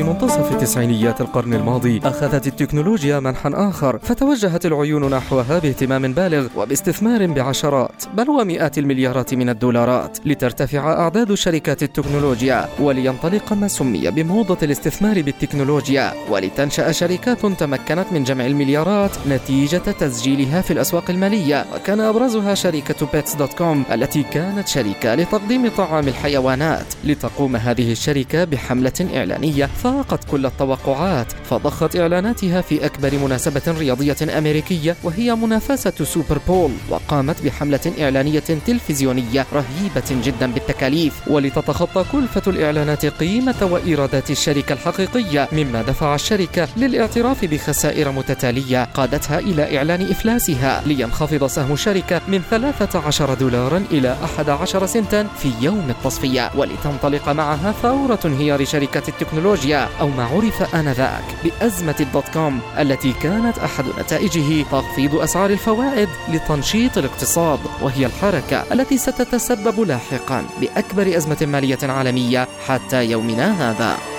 في منتصف تسعينيات القرن الماضي. أخذت التكنولوجيا منحا آخر فتوجهت العيون نحوها باهتمام بالغ وباستثمار بعشرات بل ومئات المليارات من الدولارات لترتفع أعداد شركات التكنولوجيا ولينطلق ما سمي بموضة الاستثمار بالتكنولوجيا ولتنشأ شركات تمكنت من جمع المليارات نتيجة تسجيلها في الأسواق المالية. وكان أبرزها شركة Pets.com التي كانت شركة لتقديم طعام الحيوانات لتقوم هذه الشركة بحملة إعلانية. فاقت كل التوقعات فضخت إعلاناتها في أكبر مناسبة رياضية أمريكية وهي منافسة Super Bowl وقامت بحملة إعلانية تلفزيونية رهيبة جدا بالتكاليف. ولتتخطى كلفة الإعلانات قيمة وإيرادات الشركة الحقيقية مما دفع الشركة للاعتراف بخسائر متتالية قادتها إلى إعلان إفلاسها لينخفض سهم الشركة من 13 دولارا إلى 11 سنتا في يوم التصفية. ولتنطلق معها ثورة انهيار شركة التكنولوجيا. أو ما عرف آنذاك بأزمة الدوت كوم التي كانت أحد نتائجه تخفيض أسعار الفوائد لتنشيط الاقتصاد وهي الحركة التي ستتسبب لاحقا بأكبر أزمة مالية عالمية حتى يومنا هذا.